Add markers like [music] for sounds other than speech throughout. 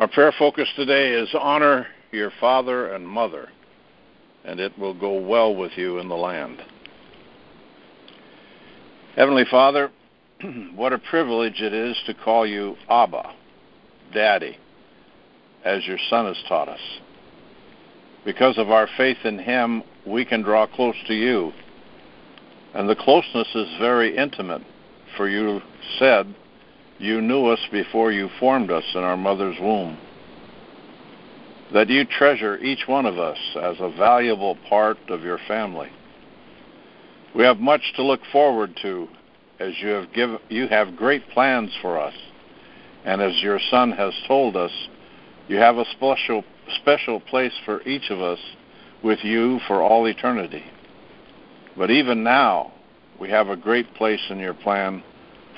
Our prayer focus today is honor your father and mother, and it will go well with you in the land. Heavenly Father, [clears throat] what a privilege it is to call you Abba, Daddy, as your Son has taught us. Because of our faith in Him, we can draw close to you. And the closeness is very intimate, for you said, You knew us before you formed us in our mother's womb. That you treasure each one of us as a valuable part of your family. We have much to look forward to as you have give, you have great plans for us. And as your son has told us, you have a special special place for each of us with you for all eternity. But even now, we have a great place in your plan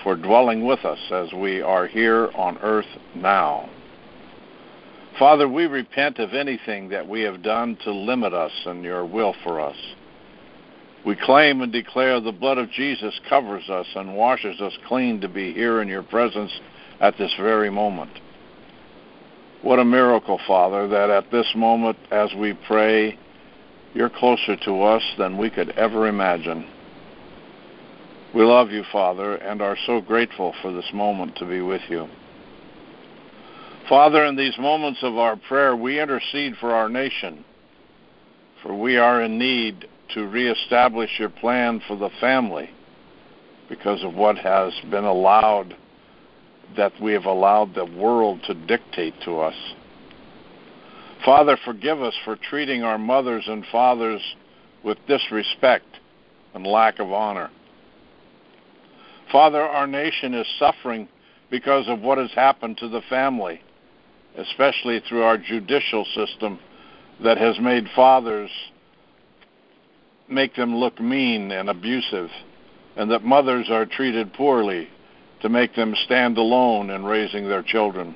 for dwelling with us as we are here on earth now. Father, we repent of anything that we have done to limit us in your will for us. We claim and declare the blood of Jesus covers us and washes us clean to be here in your presence at this very moment. What a miracle, Father, that at this moment, as we pray, you're closer to us than we could ever imagine. We love you, Father, and are so grateful for this moment to be with you. Father, in these moments of our prayer, we intercede for our nation, for we are in need to reestablish your plan for the family because of what has been allowed, that we have allowed the world to dictate to us. Father, forgive us for treating our mothers and fathers with disrespect and lack of honor. Father, our nation is suffering because of what has happened to the family, especially through our judicial system that has made fathers make them look mean and abusive, and that mothers are treated poorly to make them stand alone in raising their children.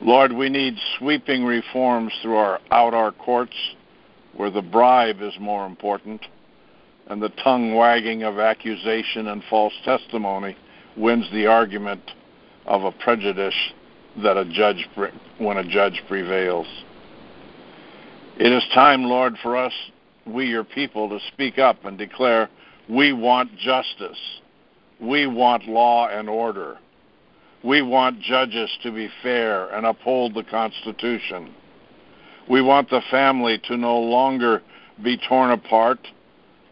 Lord, we need sweeping reforms throughout our courts where the bribe is more important and the tongue wagging of accusation and false testimony wins the argument of a prejudice that a judge when a judge prevails. It is time, Lord, for us we, your people, to speak up and declare, we want justice. We want law and order. We want judges to be fair and uphold the Constitution. We want the family to no longer be torn apart,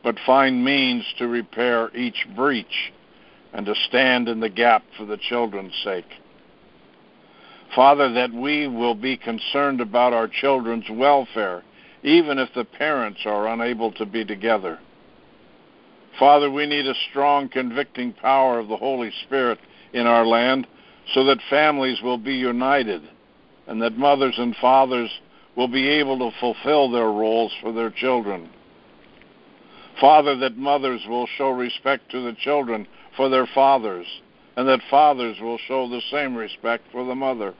but find means to repair each breach and to stand in the gap for the children's sake. Father, that we will be concerned about our children's welfare even if the parents are unable to be together. Father, we need a strong convicting power of the Holy Spirit in our land so that families will be united and that mothers and fathers will be able to fulfill their roles for their children. Father, that mothers will show respect to the children for their fathers, and that fathers will show the same respect for the mother.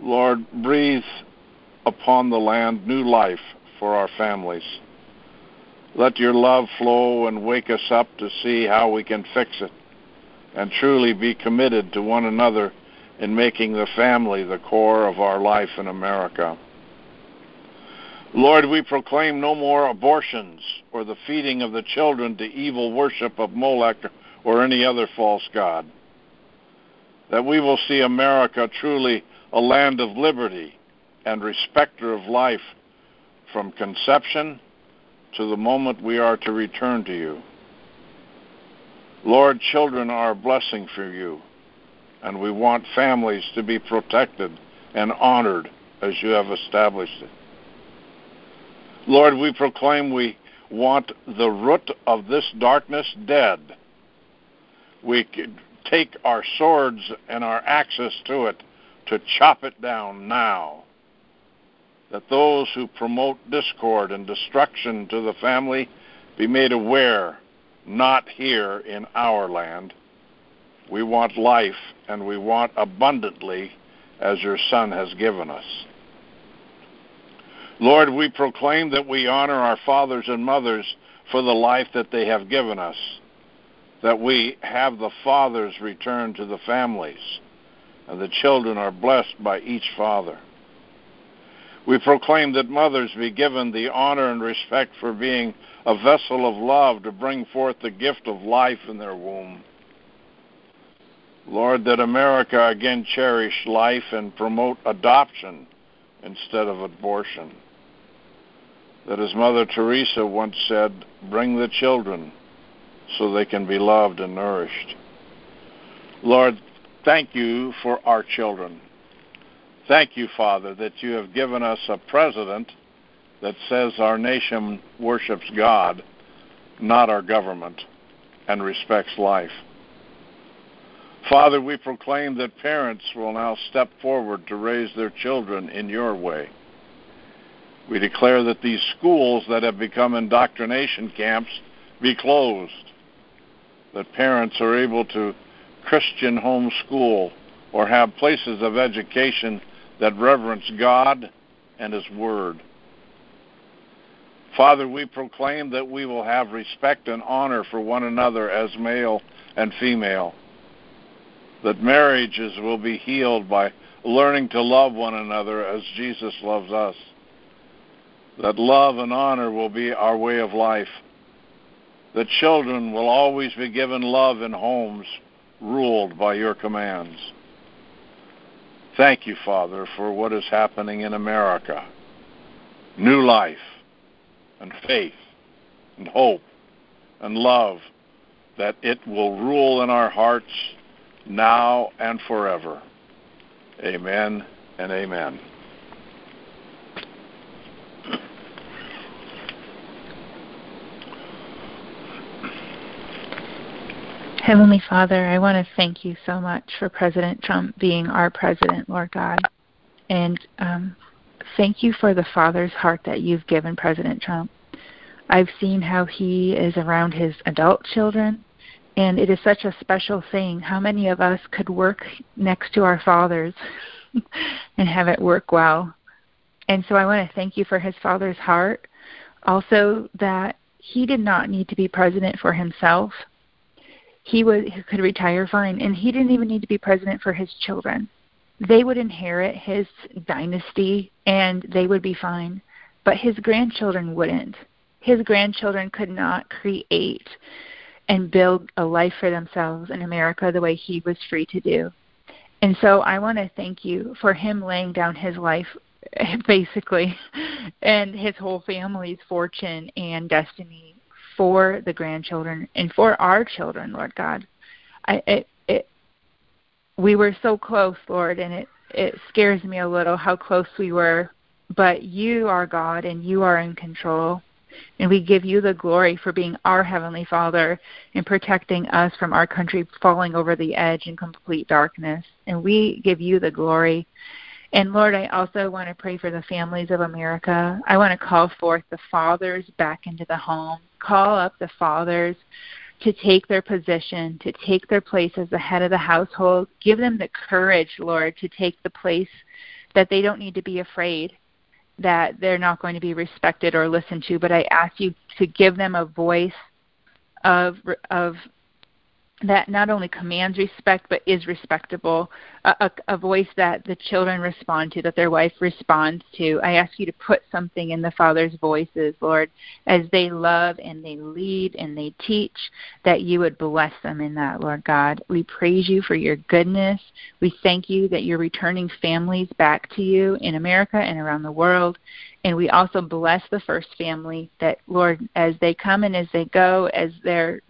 Lord, breathe upon the land new life for our families. Let your love flow and wake us up to see how we can fix it and truly be committed to one another in making the family the core of our life in America. Lord, we proclaim no more abortions or the feeding of the children to evil worship of Molech or any other false god. That we will see America truly a land of liberty and respecter of life from conception to the moment we are to return to you. Lord, children are a blessing for you, and we want families to be protected and honored as you have established it. Lord, we proclaim we want the root of this darkness dead. We take our swords and our axes to it to chop it down now that those who promote discord and destruction to the family be made aware not here in our land. We want life and we want abundantly as your Son has given us. Lord, we proclaim that we honor our fathers and mothers for the life that they have given us, that we have the fathers return to the families, and the children are blessed by each father. We proclaim that mothers be given the honor and respect for being a vessel of love to bring forth the gift of life in their womb. Lord, that America again cherish life and promote adoption instead of abortion. That, as Mother Teresa once said, bring the children so they can be loved and nourished. Lord, thank you for our children. Thank you, Father, that you have given us a president that says our nation worships God, not our government, and respects life. Father, we proclaim that parents will now step forward to raise their children in your way. We declare that these schools that have become indoctrination camps be closed, that parents are able to Christian homeschool or have places of education that reverence God and His Word. Father, we proclaim that we will have respect and honor for one another as male and female, that marriages will be healed by learning to love one another as Jesus loves us, that love and honor will be our way of life, that children will always be given love in homes ruled by your commands Thank you, Father, for what is happening in America. New life and faith and hope and love that it will rule in our hearts now and forever. Amen and amen. Heavenly Father, I want to thank you so much for President Trump being our president, Lord God. And um, thank you for the father's heart that you've given President Trump. I've seen how he is around his adult children, and it is such a special thing. How many of us could work next to our fathers [laughs] and have it work well? And so I want to thank you for his father's heart. Also, that he did not need to be president for himself he would he could retire fine and he didn't even need to be president for his children. They would inherit his dynasty and they would be fine. But his grandchildren wouldn't. His grandchildren could not create and build a life for themselves in America the way he was free to do. And so I want to thank you for him laying down his life [laughs] basically [laughs] and his whole family's fortune and destiny for the grandchildren and for our children, Lord God. I it, it we were so close, Lord, and it it scares me a little how close we were. But you are God and you are in control. And we give you the glory for being our Heavenly Father and protecting us from our country falling over the edge in complete darkness. And we give you the glory. And Lord, I also want to pray for the families of America. I want to call forth the fathers back into the home call up the fathers to take their position, to take their place as the head of the household. Give them the courage, Lord, to take the place that they don't need to be afraid that they're not going to be respected or listened to, but I ask you to give them a voice of of that not only commands respect but is respectable, a, a, a, voice that the children respond to, that their wife responds to. I ask you to put something in the Father's voices, Lord, as they love and they lead and they teach, that you would bless them in that, Lord God. We praise you for your goodness. We thank you that you're returning families back to you in America and around the world. And we also bless the first family that, Lord, as they come and as they go, as they're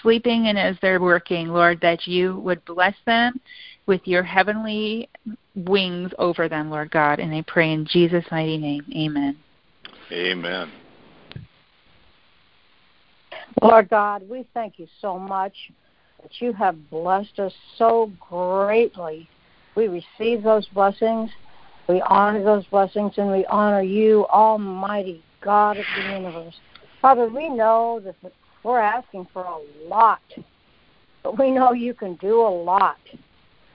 sleeping and as they're working, Lord, that you would bless them with your heavenly wings over them, Lord God. And I pray in Jesus' mighty name. Amen. Amen. Lord God, we thank you so much that you have blessed us so greatly. We receive those blessings, we honor those blessings, and we honor you, Almighty God of the universe. Father, we know that we're asking for a lot, but we know you can do a lot.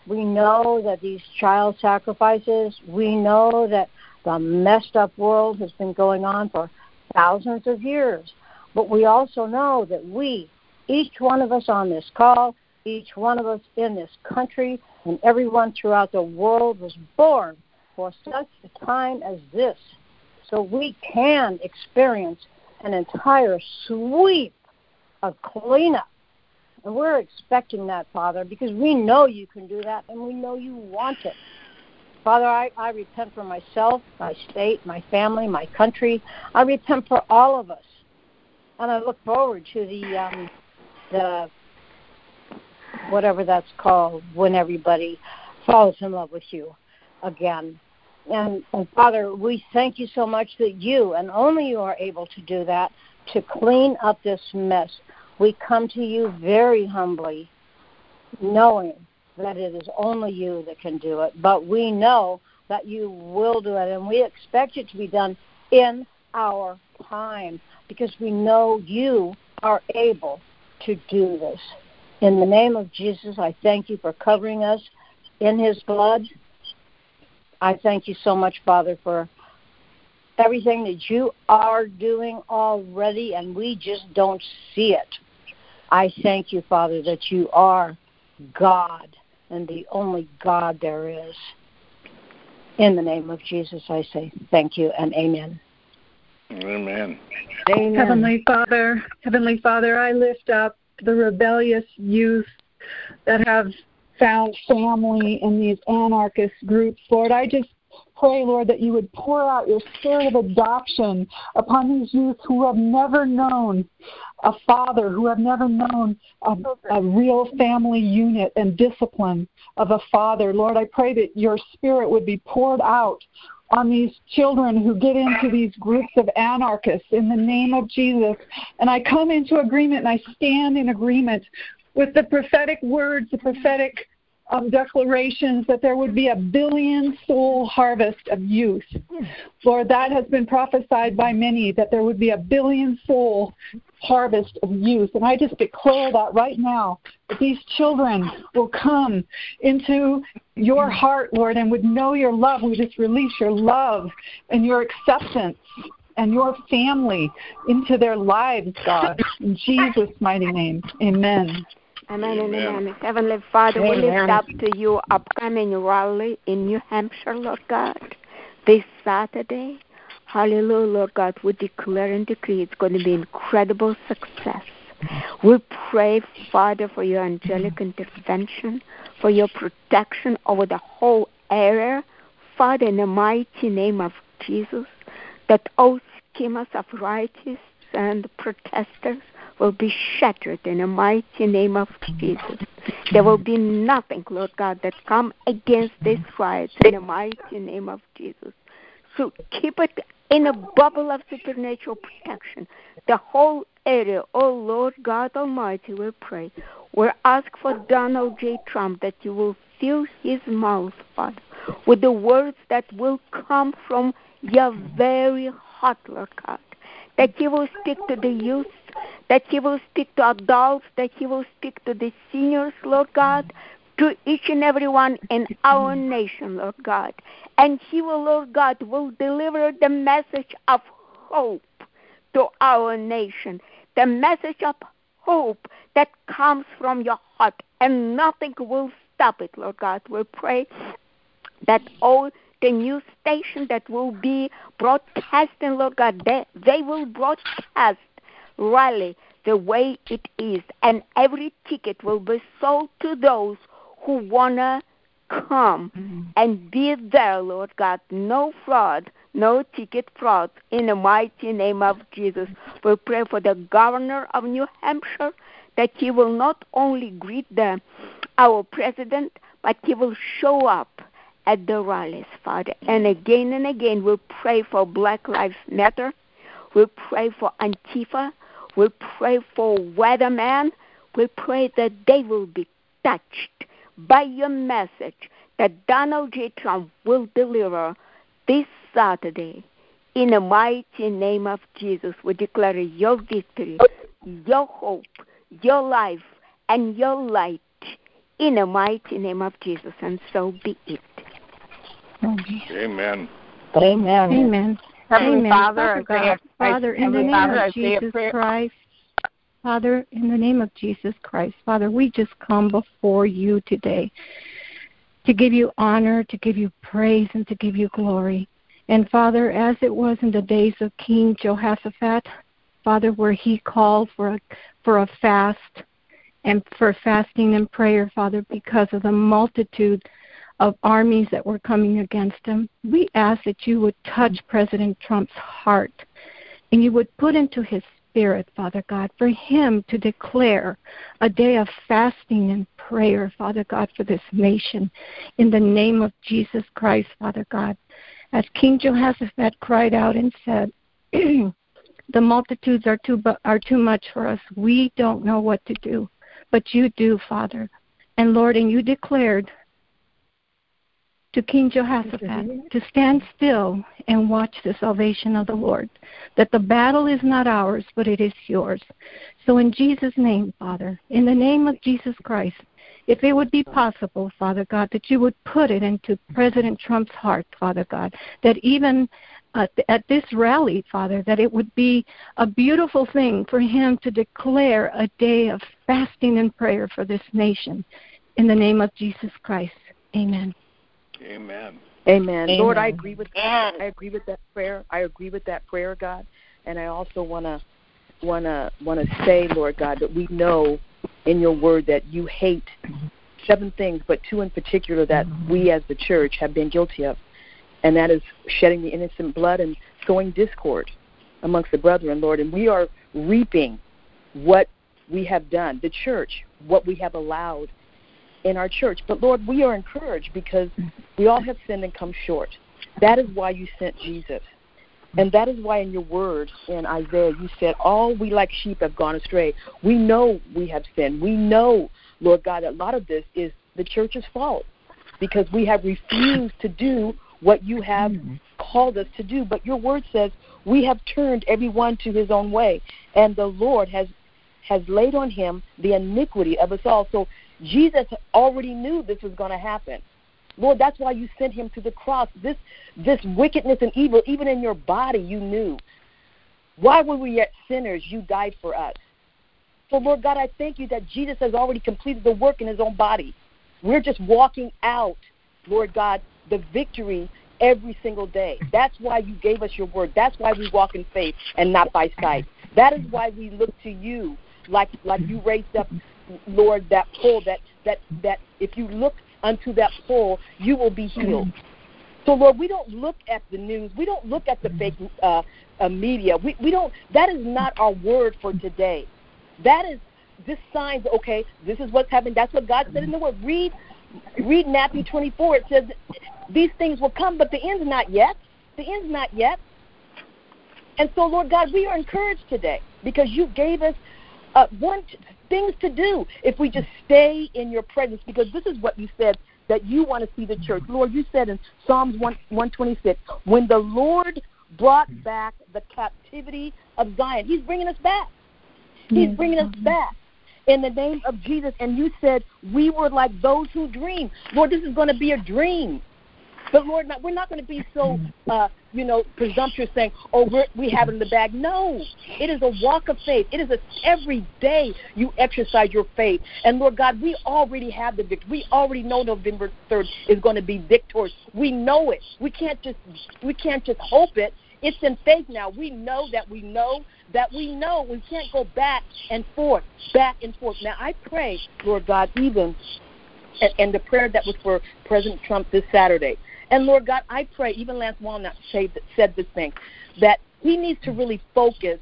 We know that these child sacrifices, we know that the messed up world has been going on for thousands of years. But we also know that we, each one of us on this call, each one of us in this country and everyone throughout the world was born for such a time as this. So we can experience an entire sweep of cleanup. And we're expecting that, Father, because we know you can do that and we know you want it. Father, I, I repent for myself, my state, my family, my country. I repent for all of us. And I look forward to the um, the whatever that's called when everybody falls in love with you again. And, and Father, we thank you so much that you and only you are able to do that to clean up this mess. We come to you very humbly, knowing that it is only you that can do it. But we know that you will do it, and we expect it to be done in our time because we know you are able to do this. In the name of Jesus, I thank you for covering us in his blood. I thank you so much, Father, for everything that you are doing already, and we just don't see it. I thank you, Father, that you are God and the only God there is. In the name of Jesus, I say thank you and amen. Amen. Amen. Heavenly Father, Heavenly Father, I lift up the rebellious youth that have found family in these anarchist groups. Lord, I just pray, Lord, that you would pour out your spirit of adoption upon these youth who have never known a father, who have never known a, a, real family unit and discipline of a father. Lord, I pray that your spirit would be poured out on these children who get into these groups of anarchists in the name of Jesus. And I come into agreement and I stand in agreement with the prophetic words, the prophetic um, declarations that there would be a billion soul harvest of youth. Lord, that has been prophesied by many that there would be a billion soul harvest of youth. And I just declare that right now that these children will come into your heart, Lord, and would know your love. We just release your love and your acceptance and your family into their lives, God. In Jesus' mighty name. Amen. Amen and amen. Heavenly Father, amen. we lift up to you upcoming rally in New Hampshire, Lord God, this Saturday. Hallelujah, Lord God. We declare and decree it's going to be an incredible success. We pray, Father, for your angelic intervention, for your protection over the whole area. Father, in the mighty name of Jesus, that all schemers of righteous and protesters will be shattered in the mighty name of Jesus. There will be nothing, Lord God, that come against this fight in the mighty name of Jesus. So keep it in a bubble of supernatural protection. The whole area, oh Lord God Almighty, we pray. We ask for Donald J. Trump that you will fill his mouth, Father, with the words that will come from your very heart, Lord God. That he will speak to the youth that He will speak to adults, that He will speak to the seniors, Lord God, to each and every one in our nation, Lord God. And He will, Lord God, will deliver the message of hope to our nation, the message of hope that comes from your heart, and nothing will stop it, Lord God. We pray that all the new station that will be broadcasting, Lord God, they, they will broadcast rally the way it is, and every ticket will be sold to those who wanna come mm-hmm. and be there, Lord God. No fraud, no ticket fraud. In the mighty name of Jesus, we pray for the governor of New Hampshire that he will not only greet the our president, but he will show up at the rallies, Father. And again and again, we pray for Black Lives Matter. We pray for Antifa. We pray for weathermen. We pray that they will be touched by your message that Donald J. Trump will deliver this Saturday. In the mighty name of Jesus, we declare your victory, your hope, your life, and your light in the mighty name of Jesus, and so be it. Amen. Amen. Amen. Heavenly Amen. Father, Father, God, Father, in the name Father, of Jesus Christ, Father, in the name of Jesus Christ, Father, we just come before you today to give you honor, to give you praise, and to give you glory. And Father, as it was in the days of King Jehoshaphat, Father, where he called for a, for a fast and for fasting and prayer, Father, because of the multitude of armies that were coming against him, we ask that you would touch President Trump's heart and you would put into his spirit, Father God, for him to declare a day of fasting and prayer, Father God, for this nation. In the name of Jesus Christ, Father God. As King Jehoshaphat cried out and said, [clears throat] The multitudes are too, are too much for us. We don't know what to do, but you do, Father. And Lord, and you declared to King Jehoshaphat to stand still and watch the salvation of the Lord, that the battle is not ours, but it is yours. So, in Jesus' name, Father, in the name of Jesus Christ, if it would be possible, Father God, that you would put it into President Trump's heart, Father God, that even uh, at this rally, Father, that it would be a beautiful thing for him to declare a day of fasting and prayer for this nation. In the name of Jesus Christ, amen. Amen. Amen. Amen. Lord, I agree with that. I agree with that prayer. I agree with that prayer, God. And I also want to want to want to say, Lord God, that we know in your word that you hate seven things, but two in particular that we as the church have been guilty of. And that is shedding the innocent blood and sowing discord amongst the brethren, Lord. And we are reaping what we have done, the church, what we have allowed in our church. But Lord, we are encouraged because we all have sinned and come short. That is why you sent Jesus. And that is why in your word in Isaiah you said, All we like sheep have gone astray. We know we have sinned. We know, Lord God, a lot of this is the church's fault because we have refused to do what you have called us to do. But your word says we have turned everyone to his own way, and the Lord has has laid on him the iniquity of us all. So Jesus already knew this was going to happen. Lord, that's why you sent him to the cross. This this wickedness and evil, even in your body, you knew. Why were we yet sinners? You died for us. So, Lord God, I thank you that Jesus has already completed the work in his own body. We're just walking out, Lord God, the victory every single day. That's why you gave us your word. That's why we walk in faith and not by sight. That is why we look to you like like you raised up Lord, that pull that that that if you look unto that pull, you will be healed. So Lord, we don't look at the news. We don't look at the fake uh, uh, media. We we don't. That is not our word for today. That is this signs. Okay, this is what's happening. That's what God said in the word. Read read Matthew 24. It says these things will come, but the end's not yet. The end's not yet. And so, Lord God, we are encouraged today because you gave us uh, one things to do if we just stay in your presence because this is what you said that you want to see the church. Lord, you said in Psalms 1, 126, when the Lord brought back the captivity of Zion, He's bringing us back. He's mm-hmm. bringing us back in the name of Jesus. And you said we were like those who dream. Lord, this is going to be a dream. But Lord, we're not going to be so, uh, you know, presumptuous saying, "Oh, we're, we have it in the bag." No, it is a walk of faith. It is a every day you exercise your faith. And Lord God, we already have the victory. We already know November third is going to be victorious. We know it. We can't just we can't just hope it. It's in faith now. We know that we know that we know. We can't go back and forth, back and forth. Now I pray, Lord God, even and the prayer that was for President Trump this Saturday. And Lord God, I pray, even Lance Wallnau said, said this thing, that he needs to really focus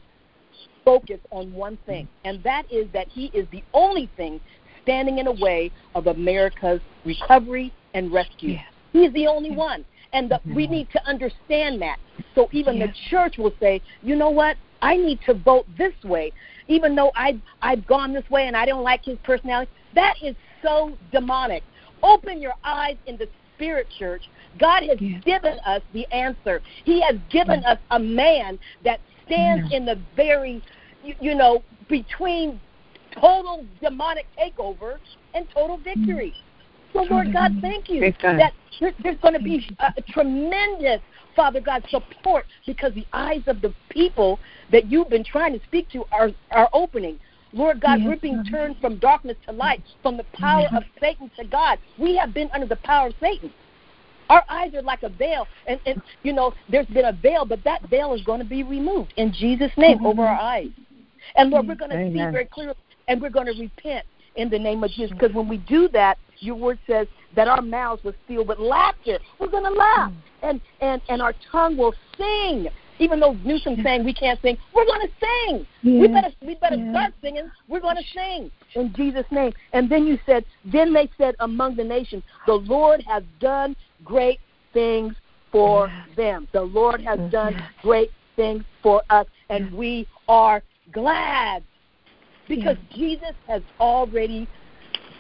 focus on one thing, and that is that he is the only thing standing in the way of America's recovery and rescue. Yes. He's the only one. And the, we need to understand that. So even yes. the church will say, you know what? I need to vote this way, even though I've, I've gone this way and I don't like his personality. That is so demonic. Open your eyes in the spirit, church, God has yeah. given us the answer. He has given yeah. us a man that stands yeah. in the very, you, you, know, between total demonic takeover and total victory. Mm. So, Lord God, thank you that there's going to be a, a tremendous, Father God, support because the eyes of the people that you've been trying to speak to are, are opening. Lord God, yes. we're being turned from darkness to light, from the power of Satan to God. We have been under the power of Satan. Our eyes are like a veil, and, and you know, there's been a veil, but that veil is going to be removed in Jesus' name mm-hmm. over our eyes. And Lord, we're going to see very clearly, and we're going to repent in the name of Jesus. Because when we do that, your word says that our mouths will fill with laughter. We're going to laugh, mm. and and and our tongue will sing. Even though Newsom's saying we can't sing, we're going to sing. Yeah. We better we better yeah. start singing. We're going to sing in Jesus' name. And then you said, then they said among the nations, the Lord has done great things for them. The Lord has done great things for us, and we are glad because Jesus has already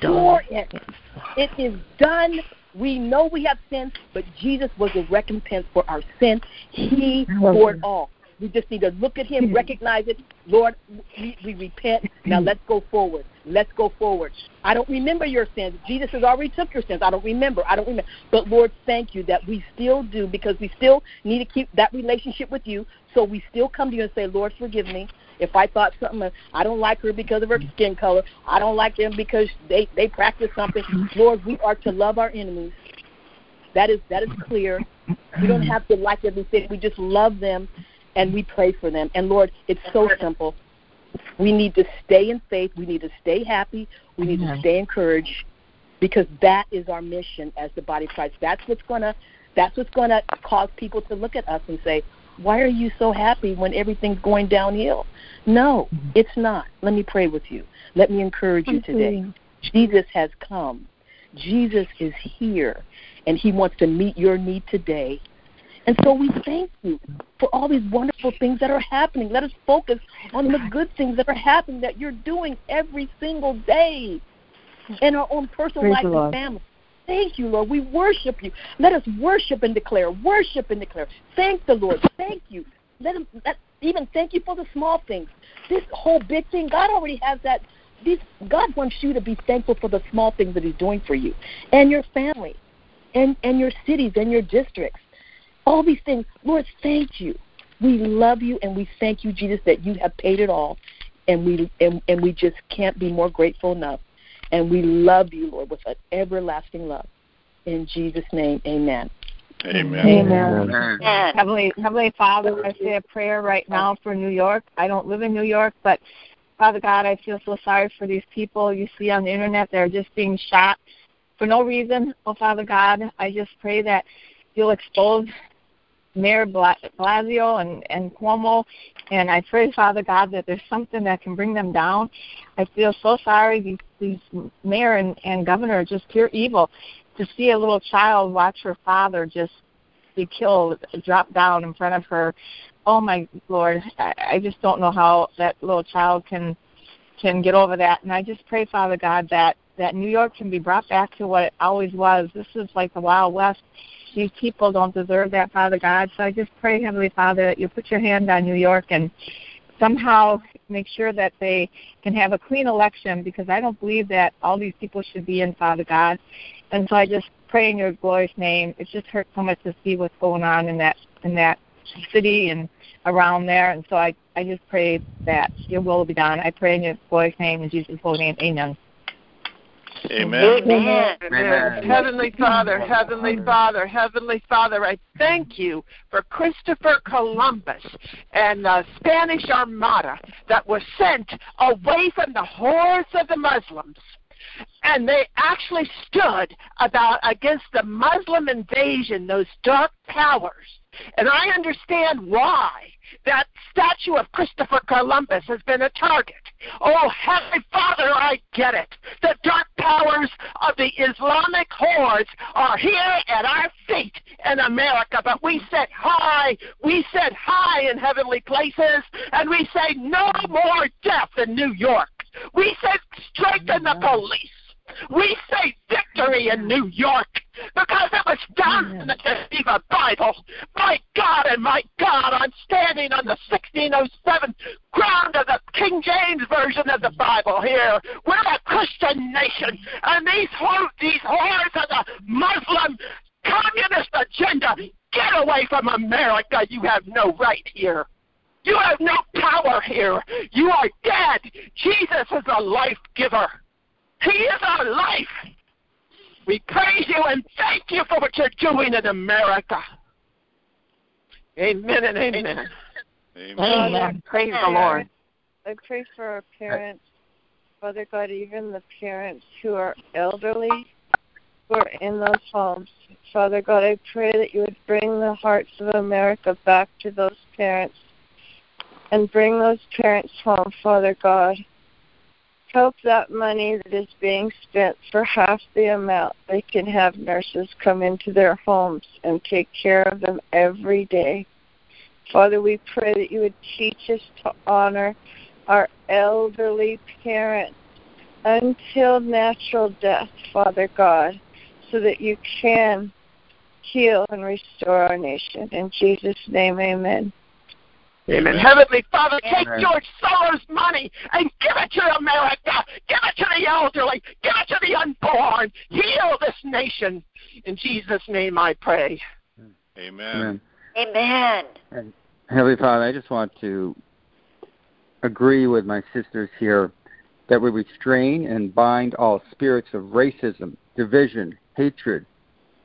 done it. It is done. We know we have sinned, but Jesus was a recompense for our sin. He bore it all. We just need to look at him, recognize it. Lord, we, we repent. Now let's go forward. Let's go forward. I don't remember your sins. Jesus has already took your sins. I don't remember. I don't remember. But Lord, thank you that we still do because we still need to keep that relationship with you. So we still come to you and say, Lord, forgive me. If I thought something, I don't like her because of her skin color. I don't like them because they they practice something. Lord, we are to love our enemies. That is that is clear. We don't have to like everything. We just love them and we pray for them. And Lord, it's so simple. We need to stay in faith. We need to stay happy. We need to stay encouraged because that is our mission as the body of Christ. That's what's gonna that's what's gonna cause people to look at us and say, why are you so happy when everything's going downhill? No, mm-hmm. it's not. Let me pray with you. Let me encourage you today. Jesus has come. Jesus is here, and he wants to meet your need today. And so we thank you for all these wonderful things that are happening. Let us focus on the good things that are happening that you're doing every single day in our own personal Praise life and family. Thank you, Lord. We worship you. Let us worship and declare, worship and declare. Thank the Lord. Thank you. Let him let, even thank you for the small things. This whole big thing, God already has that. This, God wants you to be thankful for the small things that He's doing for you and your family, and and your cities and your districts. All these things, Lord, thank you. We love you and we thank you, Jesus, that you have paid it all, and we and, and we just can't be more grateful enough. And we love you, Lord, with an everlasting love. In Jesus' name, amen. Amen. Amen. amen. Heavenly, Heavenly Father, I say a prayer right now for New York. I don't live in New York, but Father God, I feel so sorry for these people you see on the internet. They're just being shot for no reason. Oh, Father God, I just pray that you'll expose Mayor Blasio and, and Cuomo, and I pray, Father God, that there's something that can bring them down. I feel so sorry. These, these mayor and, and governor are just pure evil. To see a little child watch her father just be killed, drop down in front of her. Oh my Lord, I, I just don't know how that little child can can get over that. And I just pray, Father God, that that New York can be brought back to what it always was. This is like the Wild West these people don't deserve that, Father God. So I just pray, Heavenly Father, that you put your hand on New York and somehow make sure that they can have a clean election because I don't believe that all these people should be in, Father God. And so I just pray in your glorious name. It just hurts so much to see what's going on in that in that city and around there. And so I, I just pray that your will be done. I pray in your glorious name, in Jesus' holy name. Amen. Amen. Amen. Amen. Heavenly Father, Heavenly Father, Heavenly Father, I thank you for Christopher Columbus and the Spanish Armada that was sent away from the hordes of the Muslims. And they actually stood about against the Muslim invasion, those dark powers. And I understand why that statue of Christopher Columbus has been a target. Oh, Heavenly Father, I get it. The dark powers of the Islamic hordes are here at our feet in America, but we set high, we set high in heavenly places, and we say no more death in New York. We say strengthen the police. We say victory in New York because it was done in the Geneva Bible. My God and my God, I'm standing on the 1607 ground of the King James Version of the Bible here. We're a Christian nation, and these, these hordes of the Muslim communist agenda, get away from America. You have no right here. You have no power here. You are dead. Jesus is a life giver. He is our life. We praise you and thank you for what you're doing in America. Amen and amen. Amen. Amen. Praise the Lord. I pray for our parents, Father God, even the parents who are elderly, who are in those homes. Father God, I pray that you would bring the hearts of America back to those parents and bring those parents home, Father God. Help that money that is being spent for half the amount. They can have nurses come into their homes and take care of them every day. Father, we pray that you would teach us to honor our elderly parents until natural death, Father God, so that you can heal and restore our nation. In Jesus' name, amen. Amen. Heavenly Father, take George Soros' money and give it to America. Give it to the elderly. Give it to the unborn. Heal this nation. In Jesus' name I pray. Amen. Amen. And Heavenly Father, I just want to agree with my sisters here that we restrain and bind all spirits of racism, division, hatred,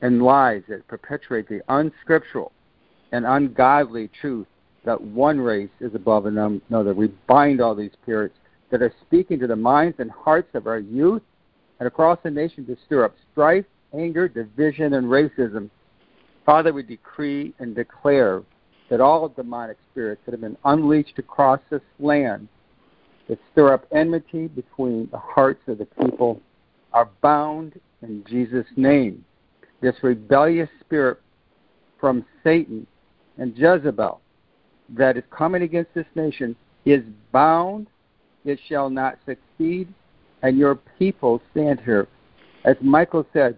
and lies that perpetuate the unscriptural and ungodly truth that one race is above another. We bind all these spirits that are speaking to the minds and hearts of our youth and across the nation to stir up strife, anger, division, and racism. Father, we decree and declare that all demonic spirits that have been unleashed across this land that stir up enmity between the hearts of the people are bound in Jesus' name. This rebellious spirit from Satan and Jezebel that is coming against this nation is bound, it shall not succeed, and your people stand here. As Michael said,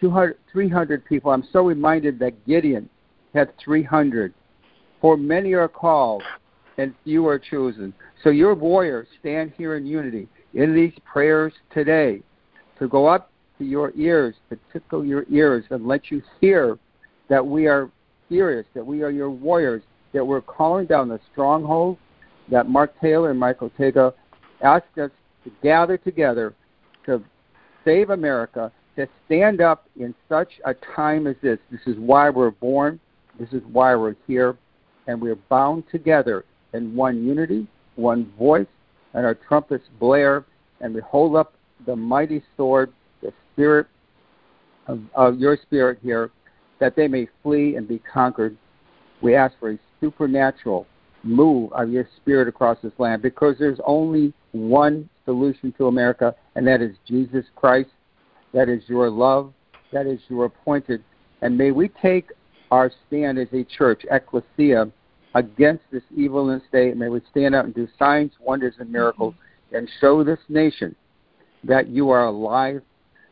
200, 300 people. I'm so reminded that Gideon had 300. For many are called, and few are chosen. So your warriors stand here in unity in these prayers today to go up to your ears, to tickle your ears, and let you hear that we are serious, that we are your warriors, that we're calling down the strongholds that Mark Taylor and Michael Tega asked us to gather together to save America, to stand up in such a time as this. This is why we're born. This is why we're here. And we're bound together in one unity, one voice, and our trumpets blare, and we hold up the mighty sword, the spirit of, of your spirit here, that they may flee and be conquered. We ask for a supernatural move of your spirit across this land because there's only one solution to America, and that is Jesus Christ. That is your love. That is your appointed. And may we take our stand as a church, ecclesia, against this evil in the state. May we stand up and do signs, wonders, and miracles mm-hmm. and show this nation that you are alive,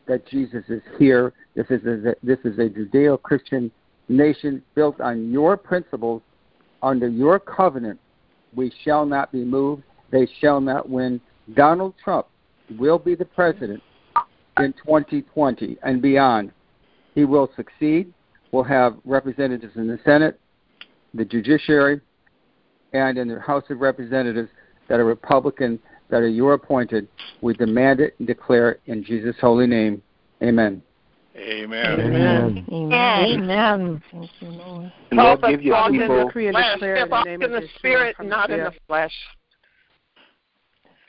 that Jesus is here. This is a, this is a Judeo Christian nation built on your principles under your covenant, we shall not be moved. They shall not win. Donald Trump will be the president in 2020 and beyond. He will succeed. We'll have representatives in the Senate, the judiciary, and in the House of Representatives that are Republican, that are your appointed. We demand it and declare it in Jesus' holy name. Amen. Amen. Amen. Amen. Thank you, Lord. Help us walk in the and flesh. declare in Step the in the spirit, not in the flesh.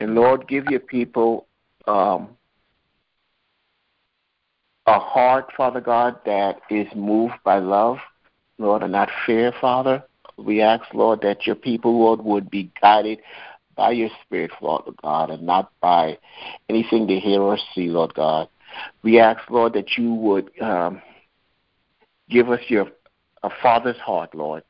And Lord, give your people um, a heart, Father God, that is moved by love, Lord, and not fear, Father. We ask, Lord, that your people, Lord, would be guided by your Spirit, Father God, and not by anything they hear or see, Lord God. We ask, Lord, that you would um, give us your a father's heart, Lord.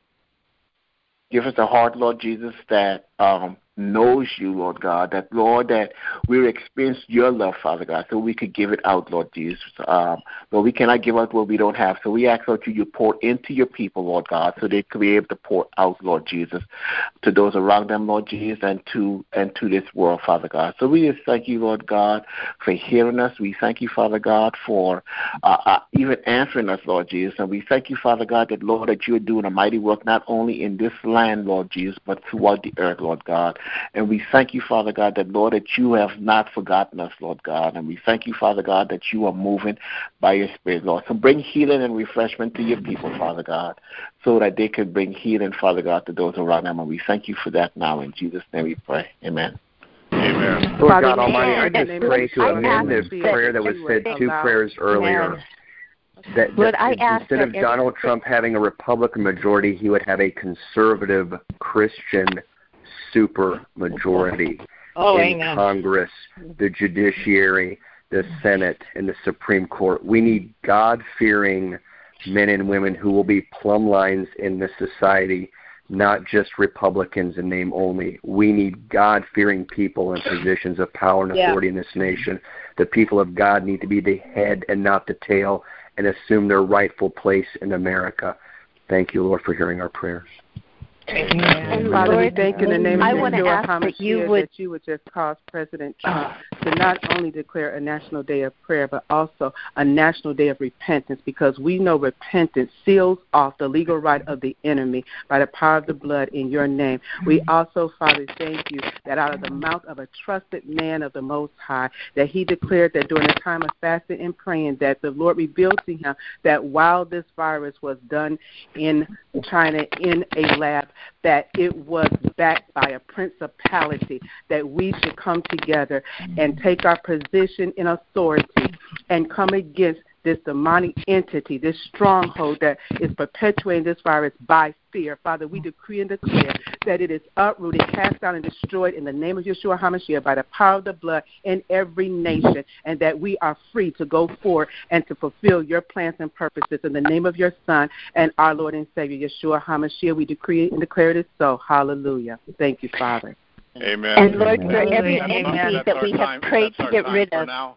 Give us a heart, Lord Jesus, that um, knows you, Lord God, that, Lord, that we experience your love, Father God, so we could give it out, Lord Jesus. Um, Lord, we cannot give out what we don't have, so we ask, Lord, you, you pour into your people, Lord God, so they could be able to pour out, Lord Jesus, to those around them, Lord Jesus, and to and to this world, Father God. So we just thank you, Lord God, for hearing us. We thank you, Father God, for uh, uh, even answering us, Lord Jesus, and we thank you, Father God, that, Lord, that you are doing a mighty work not only in this land, Lord Jesus, but throughout the earth, Lord God. And we thank you, Father God, that, Lord, that you have not forgotten us, Lord God. And we thank you, Father God, that you are moving by your Spirit, Lord. So bring healing and refreshment to your people, Father God, so that they can bring healing, Father God, to those around them. And we thank you for that now. In Jesus' name we pray. Amen. Amen. Lord God Almighty, I just pray to amend this prayer that was said two prayers earlier. That, that I ask instead of Donald Trump having a Republican majority, he would have a conservative Christian super majority oh, in amen. Congress, the judiciary, the Senate, and the Supreme Court. We need God fearing men and women who will be plumb lines in this society, not just Republicans in name only. We need God fearing people in positions of power and authority yeah. in this nation. The people of God need to be the head and not the tail and assume their rightful place in America. Thank you, Lord, for hearing our prayers. And Father, we thank you in the name of I want to ask that you would that you would just cause President uh, Trump to not only declare a national day of prayer, but also a national day of repentance, because we know repentance seals off the legal right of the enemy by the power of the blood in your name. We mm-hmm. also, Father, thank you that out of the mouth of a trusted man of the Most High, that he declared that during a time of fasting and praying, that the Lord revealed to him that while this virus was done in China in a lab, that it was backed by a principality, that we should come together and take our position in authority and come against this demonic entity, this stronghold that is perpetuating this virus by fear. Father, we decree and declare that it is uprooted, cast down, and destroyed in the name of Yeshua HaMashiach by the power of the blood in every nation, and that we are free to go forward and to fulfill your plans and purposes in the name of your Son and our Lord and Savior, Yeshua HaMashiach. We decree and declare it is so. Hallelujah. Thank you, Father. Amen. And Lord, for Amen. every enemy entity that we have time- prayed to get rid time for of. Now.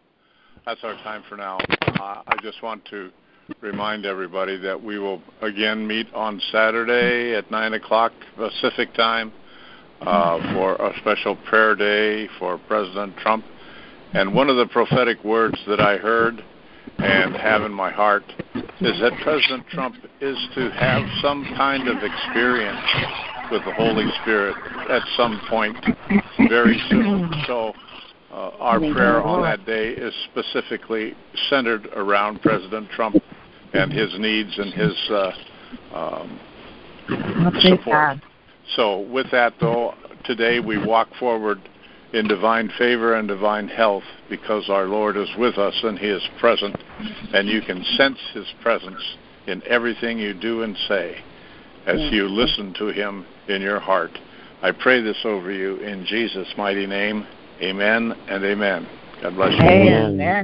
That's our time for now. Uh, I just want to remind everybody that we will again meet on Saturday at 9 o'clock Pacific time uh, for a special prayer day for President Trump. And one of the prophetic words that I heard and have in my heart is that President Trump is to have some kind of experience with the Holy Spirit at some point very soon. So uh, our prayer on that day is specifically centered around President Trump and his needs and his uh, um, support. So, with that, though, today we walk forward in divine favor and divine health because our Lord is with us and He is present, and you can sense His presence in everything you do and say as you listen to Him in your heart. I pray this over you in Jesus' mighty name. Amen and amen. God bless you. Amen.